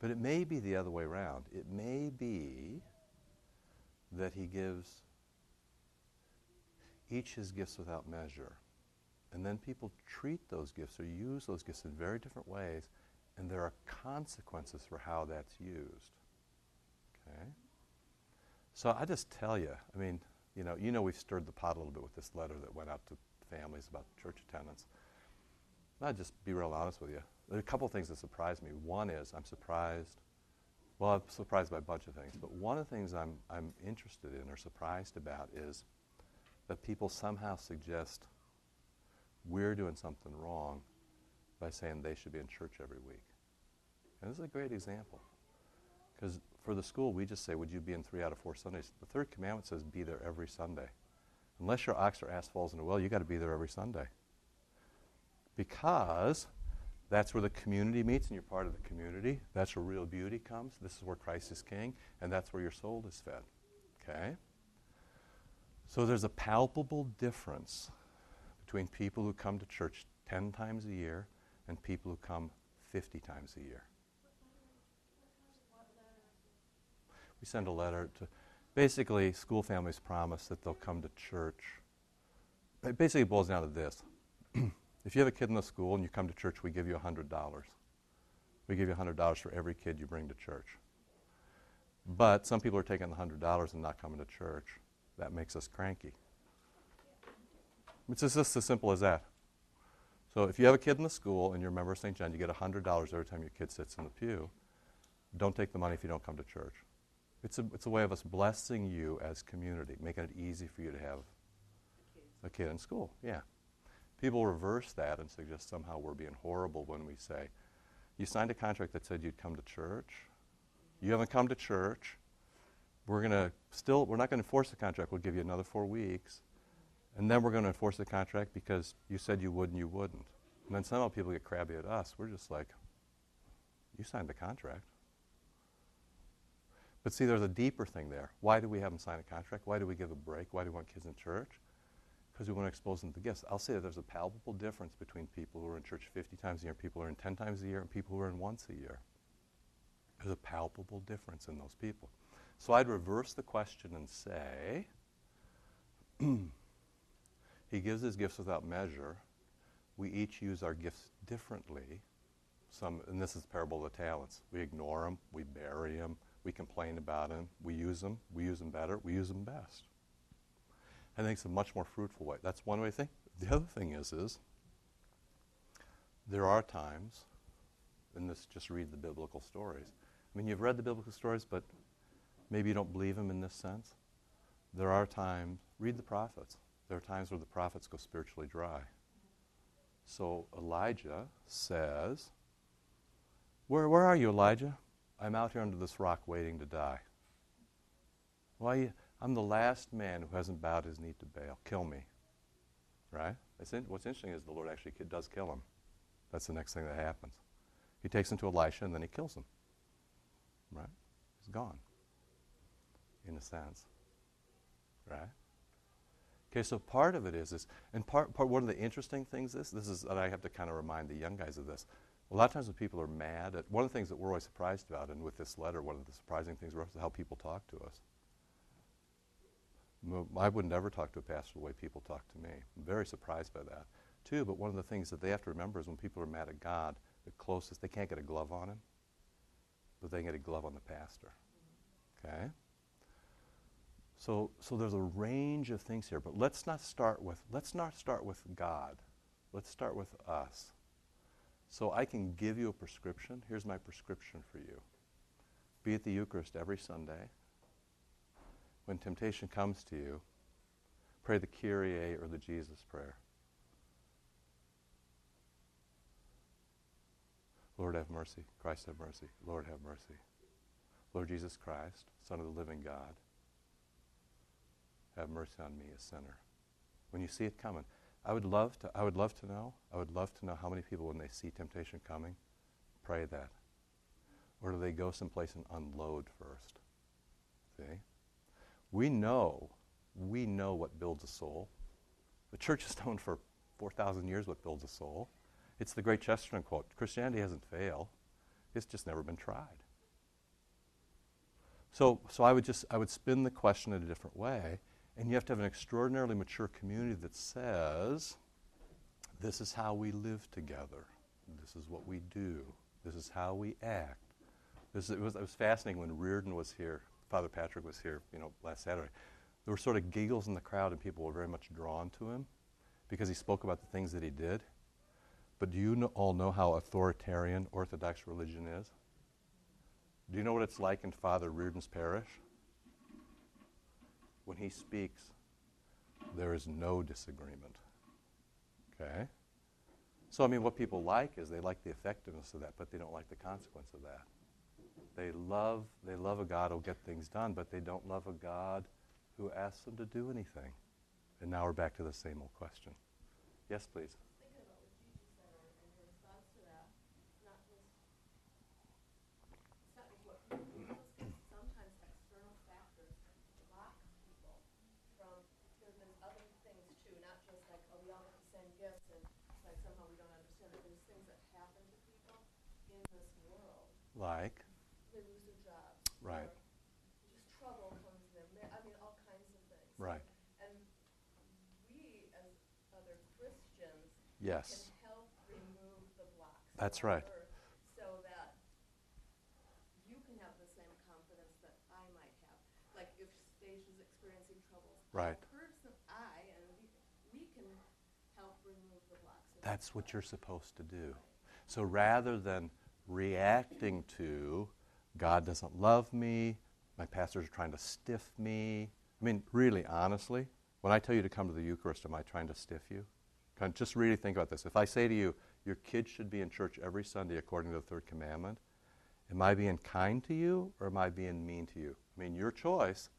But it may be the other way around. It may be that he gives each his gifts without measure. And then people treat those gifts or use those gifts in very different ways, and there are consequences for how that's used. Okay? So I just tell you, I mean, you know, you know we've stirred the pot a little bit with this letter that went out to families about church attendance. I'll just be real honest with you. There are a couple of things that surprised me. One is I'm surprised, well, I'm surprised by a bunch of things, but one of the things I'm, I'm interested in or surprised about is that people somehow suggest we're doing something wrong by saying they should be in church every week. And this is a great example. Because for the school, we just say, Would you be in three out of four Sundays? The third commandment says, Be there every Sunday. Unless your ox or ass falls in a well, you've got to be there every Sunday. Because that's where the community meets and you're part of the community. That's where real beauty comes. This is where Christ is king, and that's where your soul is fed. Okay? So there's a palpable difference between people who come to church 10 times a year and people who come 50 times a year. We send a letter to basically school families promise that they'll come to church. It basically boils down to this. (clears throat) if you have a kid in the school and you come to church, we give you $100. We give you $100 for every kid you bring to church. But some people are taking the $100 and not coming to church. That makes us cranky. It's just, as simple as that. So if you have a kid in the school and you're a member of St. John, you get $100 every time your kid sits in the pew. Don't take the money if you don't come to church. It's a, it's a way of us blessing you as community, making it easy for you to have a kid in school. Yeah. People reverse that and suggest somehow we're being horrible when we say, you signed a contract that said you'd come to church. You haven't come to church. We're going to still, we're not going to enforce the contract. We'll give you another four weeks. And then we're going to enforce the contract because you said you would and you wouldn't. And then somehow people get crabby at us. We're just like, you signed the contract. But see, there's a deeper thing there. Why do we have them sign a contract? Why do we give a break? Why do we want kids in church? Because we want to expose them to gifts. I'll say that there's a palpable difference between people who are in church 50 times a year, people who are in 10 times a year, and people who are in once a year. There's a palpable difference in those people. So I'd reverse the question and say, (clears throat) He gives his gifts without measure. We each use our gifts differently. Some, and this is parable of the talents. We ignore them, we bury them, we complain about them, we use them, we use them better, we use them best. I think it's a much more fruitful way. That's one way to think. The other thing is, is there are times, and this just read the biblical stories. I mean, you've read the biblical stories, but maybe you don't believe them in this sense. There are times, read the prophets. There are times where the prophets go spiritually dry. So Elijah says, Where, where are you, Elijah? I'm out here under this rock waiting to die. Why? I'm the last man who hasn't bowed his knee to Baal. Kill me. Right? In, what's interesting is the Lord actually does kill him. That's the next thing that happens. He takes him to Elisha and then he kills him. Right? He's gone. In a sense. Right? Okay, so part of it is this, and part, part one of the interesting things is this is that I have to kind of remind the young guys of this. A lot of times when people are mad at one of the things that we're always surprised about, and with this letter, one of the surprising things was how people talk to us. I would never talk to a pastor the way people talk to me. I'm very surprised by that, too. But one of the things that they have to remember is when people are mad at God, the closest they can't get a glove on him, but they can get a glove on the pastor. Okay. So, so there's a range of things here, but let's not start with let's not start with God. Let's start with us. So I can give you a prescription. Here's my prescription for you. Be at the Eucharist every Sunday. When temptation comes to you, pray the Kyrie or the Jesus prayer. Lord have mercy. Christ have mercy. Lord have mercy. Lord Jesus Christ, Son of the living God have mercy on me, a sinner. When you see it coming, I would love to. I would love to know. I would love to know how many people, when they see temptation coming, pray that, or do they go someplace and unload first? See, we know, we know what builds a soul. The church has known for four thousand years what builds a soul. It's the great Chesterton quote: "Christianity hasn't failed; it's just never been tried." So, so I would just I would spin the question in a different way and you have to have an extraordinarily mature community that says, this is how we live together. This is what we do. This is how we act. This, it, was, it was fascinating when Reardon was here, Father Patrick was here, you know, last Saturday. There were sort of giggles in the crowd, and people were very much drawn to him because he spoke about the things that he did. But do you know, all know how authoritarian Orthodox religion is? Do you know what it's like in Father Reardon's parish? When he speaks, there is no disagreement. Okay? So, I mean, what people like is they like the effectiveness of that, but they don't like the consequence of that. They love, they love a God who'll get things done, but they don't love a God who asks them to do anything. And now we're back to the same old question. Yes, please. Like? They lose their jobs. Right. Just trouble comes to them. I mean, all kinds of things. Right. And we, as other Christians, yes. can help remove the blocks. That's right. So that you can have the same confidence that I might have. Like if Stace is experiencing troubles, right. person, I, and we, we can help remove the blocks. That's what you're supposed to do. So rather than reacting to, God doesn't love me, my pastors are trying to stiff me. I mean, really, honestly, when I tell you to come to the Eucharist, am I trying to stiff you? Kind of just really think about this. If I say to you, your kids should be in church every Sunday according to the third commandment, am I being kind to you or am I being mean to you? I mean, your choice.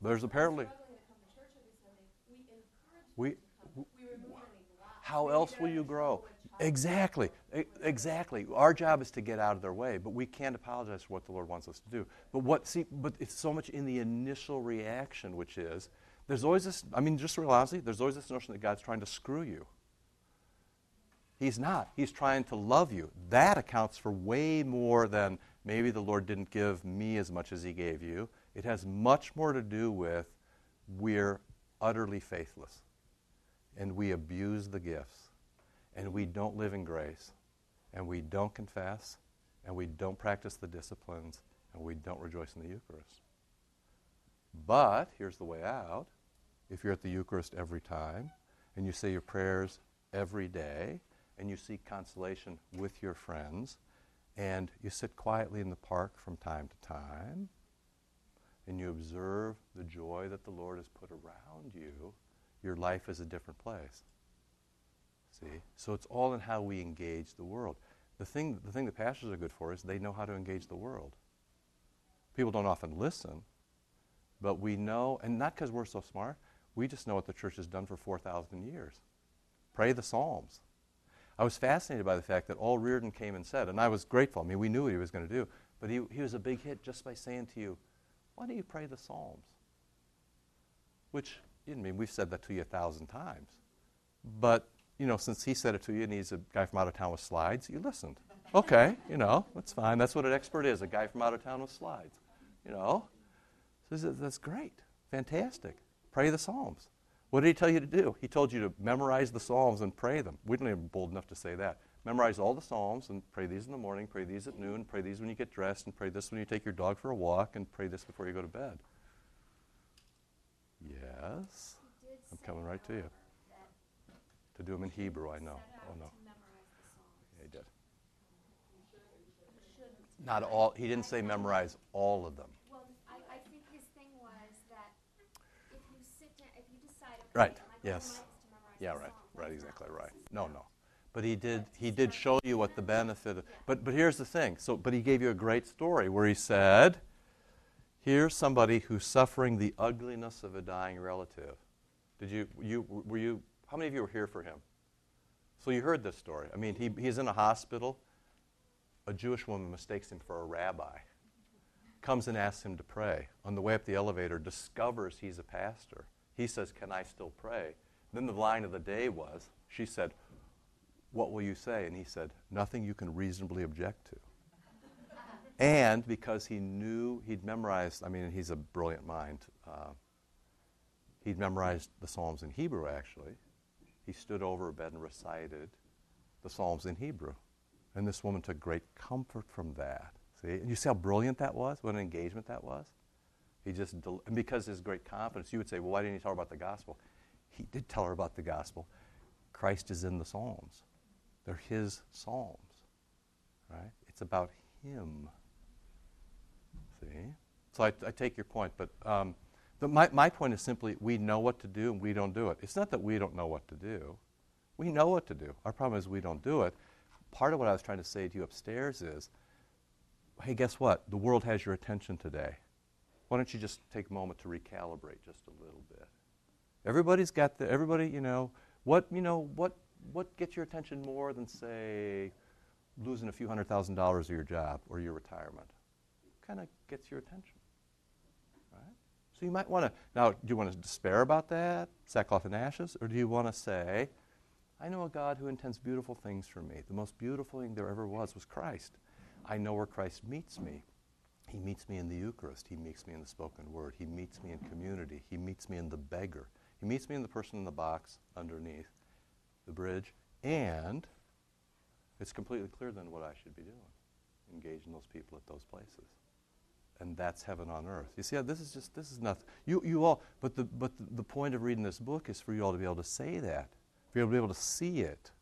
There's apparently. Struggling to come to church every Sunday, we We, them to come. We remove any blocks. how else will you grow? Exactly. Exactly. Our job is to get out of their way, but we can't apologize for what the Lord wants us to do. But what see but it's so much in the initial reaction, which is there's always this I mean, just real honestly, there's always this notion that God's trying to screw you. He's not. He's trying to love you. That accounts for way more than maybe the Lord didn't give me as much as he gave you. It has much more to do with we're utterly faithless and we abuse the gifts and we don't live in grace and we don't confess and we don't practice the disciplines and we don't rejoice in the Eucharist. But here's the way out. If you're at the Eucharist every time and you say your prayers every day and you seek consolation with your friends and you sit quietly in the park from time to time and you observe the joy that the Lord has put around you, your life is a different place. See? So it's all in how we engage the world. The thing, the thing that pastors are good for is they know how to engage the world. People don't often listen, but we know, and not because we're so smart, we just know what the church has done for 4,000 years. Pray the Psalms. I was fascinated by the fact that all Reardon came and said, and I was grateful. I mean, we knew what he was going to do, but he, he was a big hit just by saying to you, why don't you pray the Psalms? Which, I mean, we've said that to you a thousand times. But, you know, since he said it to you and he's a guy from out of town with slides, you listened. Okay, you know, that's fine. That's what an expert is a guy from out of town with slides. You know? So this is- that's great. Fantastic. Pray the Psalms. What did he tell you to do? He told you to memorize the Psalms and pray them. We don't even bold enough to say that. Memorize all the Psalms and pray these in the morning, pray these at noon, pray these when you get dressed, and pray this when you take your dog for a walk, and pray this before you go to bed. Yes. I'm coming right to you. To do them in Hebrew, I know. Oh, no. to memorize the Psalms. Yeah, he did. Shouldn't. All, he didn't say memorize all of them. Well, I, I think his thing was that if you sit down, if you decide, okay, Right, yes. life is to memorize Yeah, right, right, exactly right. No, no. But he did, he did show you what the benefit of, but, but here's the thing. So, but he gave you a great story where he said, here's somebody who's suffering the ugliness of a dying relative. Did you, you, were you, how many of you were here for him? So you heard this story. I mean, he, he's in a hospital. A Jewish woman mistakes him for a rabbi, comes and asks him to pray. On the way up the elevator, discovers he's a pastor. He says, Can I still pray? Then the line of the day was, She said, What will you say? And he said, Nothing you can reasonably object to. and because he knew, he'd memorized, I mean, he's a brilliant mind. Uh, he'd memorized the Psalms in Hebrew, actually. He stood over a bed and recited the Psalms in Hebrew. And this woman took great comfort from that. See? And you see how brilliant that was? What an engagement that was? He just, del- and because his great confidence, you would say, well, why didn't he tell her about the gospel? He did tell her about the gospel. Christ is in the Psalms, they're his Psalms, right? It's about him. See? So I, I take your point, but um, the, my, my point is simply we know what to do and we don't do it. It's not that we don't know what to do. We know what to do. Our problem is we don't do it. Part of what I was trying to say to you upstairs is hey, guess what? The world has your attention today. Why don't you just take a moment to recalibrate just a little bit? Everybody's got the, everybody, you know, what, you know, what, what gets your attention more than, say, losing a few hundred thousand dollars of your job or your retirement? Kind of gets your attention? So you might want to, now, do you want to despair about that, sackcloth and ashes, or do you want to say, I know a God who intends beautiful things for me. The most beautiful thing there ever was was Christ. I know where Christ meets me. He meets me in the Eucharist. He meets me in the spoken word. He meets me in community. He meets me in the beggar. He meets me in the person in the box underneath the bridge. And it's completely clear then what I should be doing engaging those people at those places. And that's heaven on earth. You see, this is just, this is nothing. You, you all, but, the, but the, point of reading this book is for you all to be able to say that. For you to be able to see it.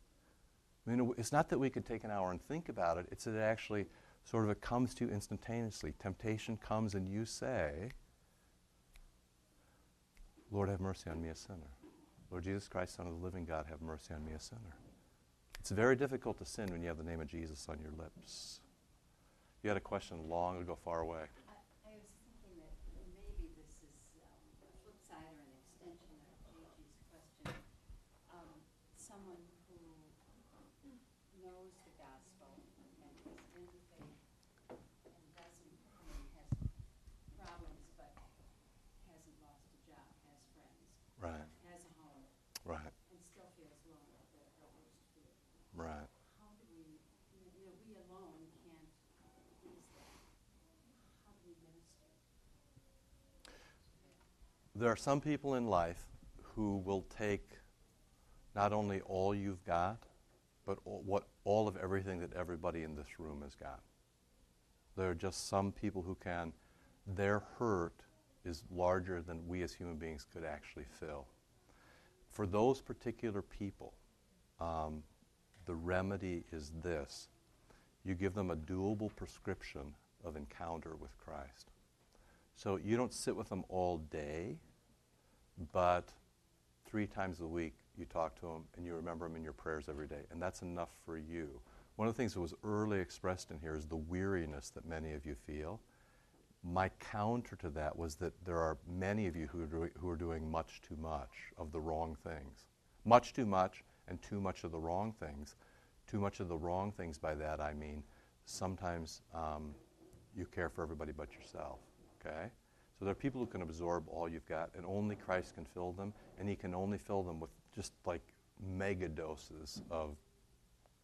I mean, it's not that we could take an hour and think about it, it's that it actually sort of it comes to you instantaneously. Temptation comes and you say, Lord, have mercy on me, a sinner. Lord Jesus Christ, Son of the living God, have mercy on me, a sinner. It's very difficult to sin when you have the name of Jesus on your lips. You had a question long ago, far away. I, I was thinking that maybe this is um, a flip side or an extension of Gigi's question. Um, someone who knows the gospel and is in the faith and doesn't, I mean, has problems but hasn't lost a job, has friends, Right, has a home, right, and still feels lonely, the, the worst fear. right. How do we, you know, you know, we alone can't ease that. How do we minister? There are some people in life who will take not only all you've got, but all, what all of everything that everybody in this room has got. There are just some people who can. Their hurt is larger than we as human beings could actually fill. For those particular people, um, the remedy is this: you give them a doable prescription of encounter with Christ. So you don't sit with them all day, but three times a week you talk to them and you remember them in your prayers every day. And that's enough for you. One of the things that was early expressed in here is the weariness that many of you feel. My counter to that was that there are many of you who are, doing, who are doing much too much of the wrong things. Much too much and too much of the wrong things. Too much of the wrong things, by that I mean sometimes um, you care for everybody but yourself. Okay? So there are people who can absorb all you've got, and only Christ can fill them, and He can only fill them with just like mega doses of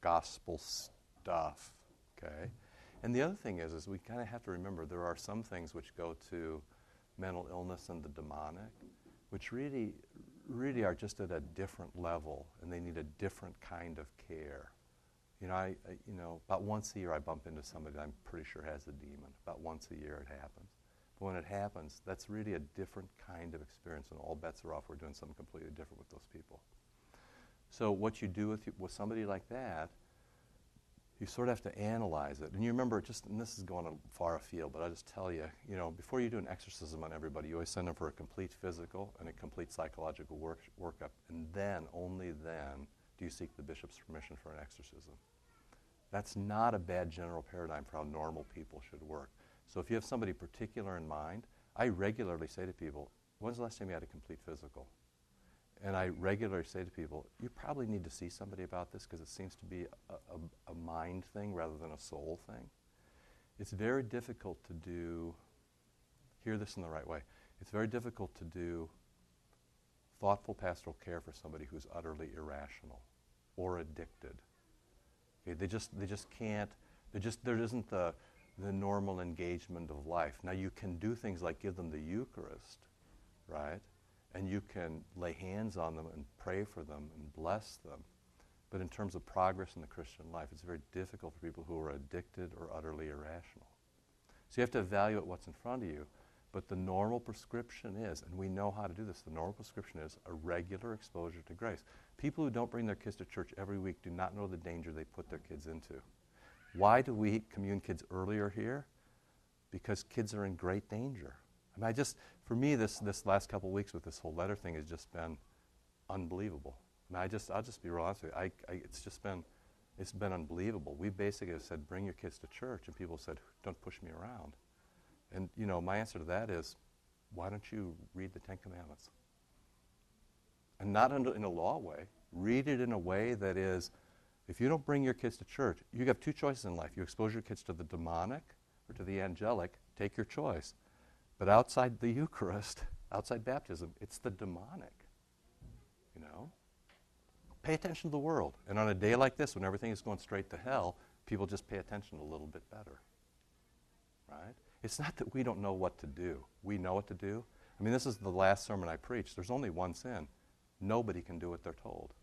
gospel stuff. Okay? And the other thing is, is we kind of have to remember there are some things which go to mental illness and the demonic, which really, really are just at a different level, and they need a different kind of care. You know, I, I, you know, about once a year I bump into somebody that I'm pretty sure has a demon. About once a year it happens. But when it happens, that's really a different kind of experience, and all bets are off. We're doing something completely different with those people. So what you do with, with somebody like that, you sort of have to analyze it. And you remember, just, and this is going far afield, but I'll just tell you, you know, before you do an exorcism on everybody, you always send them for a complete physical and a complete psychological work, workup. And then, only then, do you seek the bishop's permission for an exorcism. That's not a bad general paradigm for how normal people should work. So if you have somebody particular in mind, I regularly say to people, when's the last time you had a complete physical? And I regularly say to people, you probably need to see somebody about this because it seems to be a, a, a, mind thing rather than a soul thing. It's very difficult to do, hear this in the right way, it's very difficult to do thoughtful pastoral care for somebody who's utterly irrational or addicted. Okay, they just, they just can't, they just, there isn't the, the normal engagement of life. Now, you can do things like give them the Eucharist, right? And you can lay hands on them and pray for them and bless them. But in terms of progress in the Christian life, it's very difficult for people who are addicted or utterly irrational. So you have to evaluate what's in front of you. But the normal prescription is, and we know how to do this, the normal prescription is a regular exposure to grace. People who don't bring their kids to church every week do not know the danger they put their kids into. Why do we commune kids earlier here? Because kids are in great danger. I mean, I just, for me, this, this last couple weeks with this whole letter thing has just been unbelievable. I mean, I just, I'll just be real honest with you. I, I, it's just been, it's been unbelievable. We basically have said, bring your kids to church, and people said, don't push me around. And, you know, my answer to that is, why don't you read the Ten Commandments? And not in a law way. Read it in a way that is, if you don't bring your kids to church, you have two choices in life. You expose your kids to the demonic or to the angelic, take your choice. But outside the Eucharist, outside baptism, it's the demonic. You know? Pay attention to the world. And on a day like this, when everything is going straight to hell, people just pay attention a little bit better. Right? It's not that we don't know what to do. We know what to do. I mean, this is the last sermon I preached. There's only one sin. Nobody can do what they're told.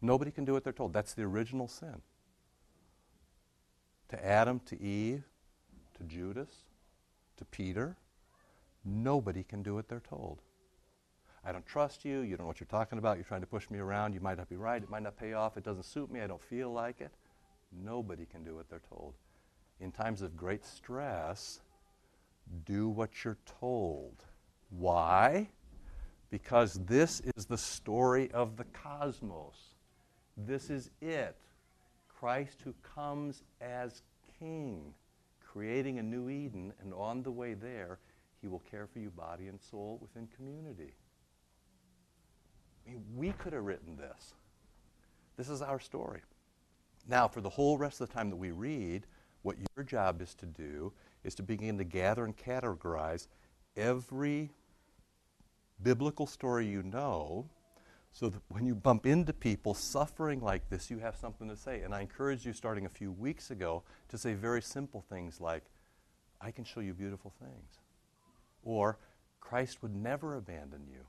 Nobody can do what they're told. That's the original sin. To Adam, to Eve, to Judas, to Peter, nobody can do what they're told. I don't trust you. You don't know what you're talking about. You're trying to push me around. You might not be right. It might not pay off. It doesn't suit me. I don't feel like it. Nobody can do what they're told. In times of great stress, do what you're told. Why? Because this is the story of the cosmos. This is it. Christ who comes as king, creating a new Eden, and on the way there, he will care for you body and soul within community. I mean, we could have written this. This is our story. Now, for the whole rest of the time that we read, what your job is to do is to begin to gather and categorize every biblical story you know so that when you bump into people suffering like this, you have something to say. And I encourage you, starting a few weeks ago, to say very simple things like, I can show you beautiful things. Or, Christ would never abandon you.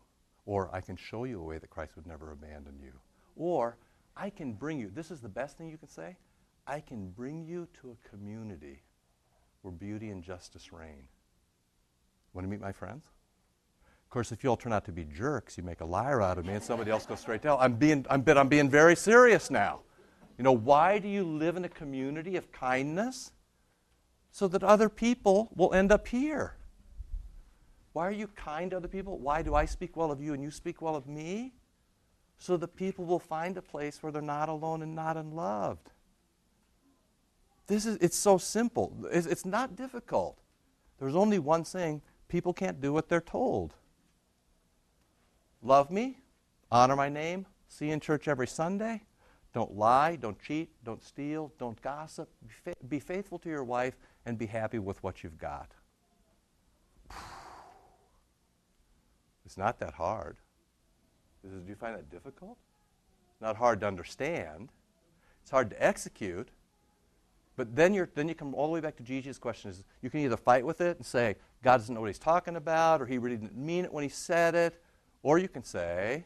Or, I can show you a way that Christ would never abandon you. Or, I can bring you, this is the best thing you can say, I can bring you to a community where beauty and justice reign. Want to meet my friends? Of course, if you all turn out to be jerks, you make a liar out of me, and somebody else goes straight to hell. I'm being, I'm, but I'm being very serious now. You know, why do you live in a community of kindness? So that other people will end up here. Why are you kind to other people? Why do I speak well of you and you speak well of me? So that people will find a place where they're not alone and not unloved. This is, it's so simple. It's, it's not difficult. There's only one thing people can't do what they're told. Love me, honor my name, see you in church every Sunday. Don't lie, don't cheat, don't steal, don't gossip. Be, fa- be faithful to your wife and be happy with what you've got. (sighs) It's not that hard. Do you find that difficult? Not hard to understand. It's hard to execute. But then, you're, then you come all the way back to Gigi's question is you can either fight with it and say, God doesn't know what he's talking about, or he really didn't mean it when he said it, or you can say,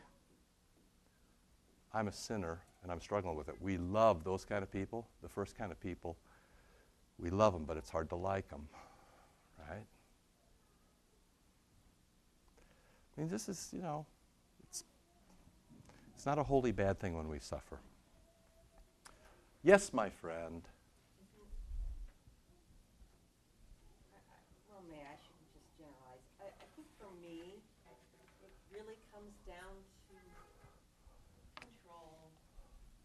I'm a sinner and I'm struggling with it. We love those kind of people, the first kind of people. We love them, but it's hard to like them, right? I mean, this is, you know, it's, it's not a wholly bad thing when we suffer. Yes, my friend. Well, may I shouldn't just generalize. I, I think for me, it really comes down to control.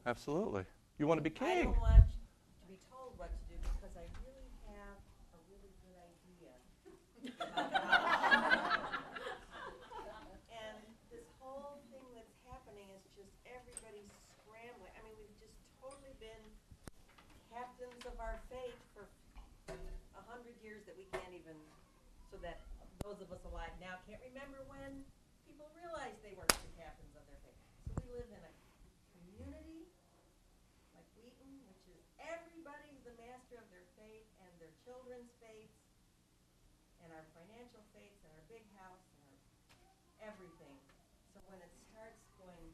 Absolutely. You want to be king. I don't want to be told what to do because I really have a really good idea. and this whole thing that's happening is just everybody's scrambling. I mean, we've just totally been captains of our fate for a hundred years that we can't even, so that those of us alive now can't remember when people realized they weren't the captains of their fate. So we live in a community like Wheaton, which is everybody's the master of their fate and their children's fates and our financial fates and our big house and our everything. So when it starts going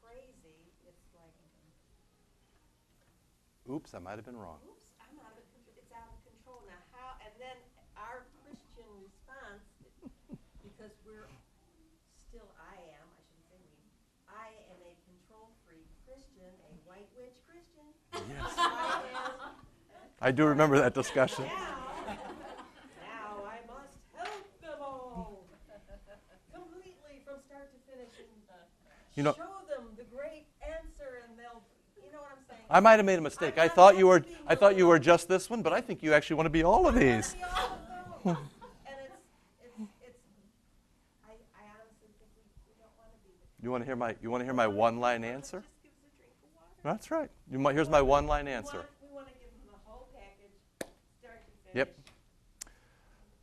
crazy, it's like, Oops, I might have been wrong. oops, I'm out of it, it's out of control. Now how, and then our Christian response, because we're still, I am, I shouldn't say we, I am a control-free Christian, a white witch Christian. Yes. I do remember that discussion. Now, now I must help them all completely from start to finish and You know- show them the great answer, and they'll, you know what I'm saying? I might have made a mistake. I thought you were I thought you were just this one, but I think you actually want to be all of these. be all of them. (laughs) it's, it's, it's. I, I honestly think we, we don't want to be. The You want to hear my you want to hear my one-line answer? Just give a drink of water. That's right. You might, here's my one-line answer. want, we want to give them the whole package, start to finish. Yep.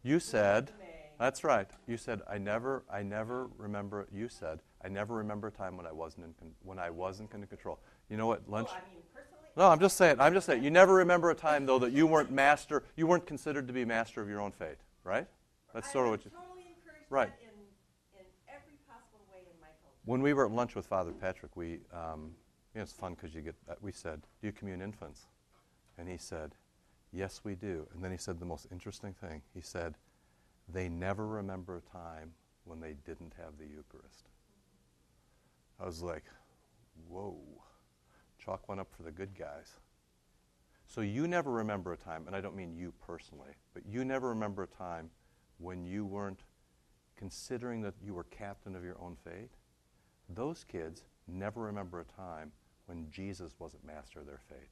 You said That's right. You said I never I never remember you said I never remember a time when I wasn't in con- when I wasn't in control. You know what? Lunch Oh, I mean, personally, No, I'm just saying. I'm just saying. You never remember a time though that you weren't master. You weren't considered to be master of your own fate, right? That's sort of what you. totally Right. in, in every possible way in my culture. When we were at lunch with Father Patrick, we, um, you know, it's fun because you get. Uh, we said, "Do you commune infants?" And he said, "Yes, we do." And then he said the most interesting thing. He said, "They never remember a time when they didn't have the Eucharist. I was like, whoa. Chalk one up for the good guys. So you never remember a time, and I don't mean you personally, but you never remember a time when you weren't considering that you were captain of your own fate. Those kids never remember a time when Jesus wasn't master of their fate.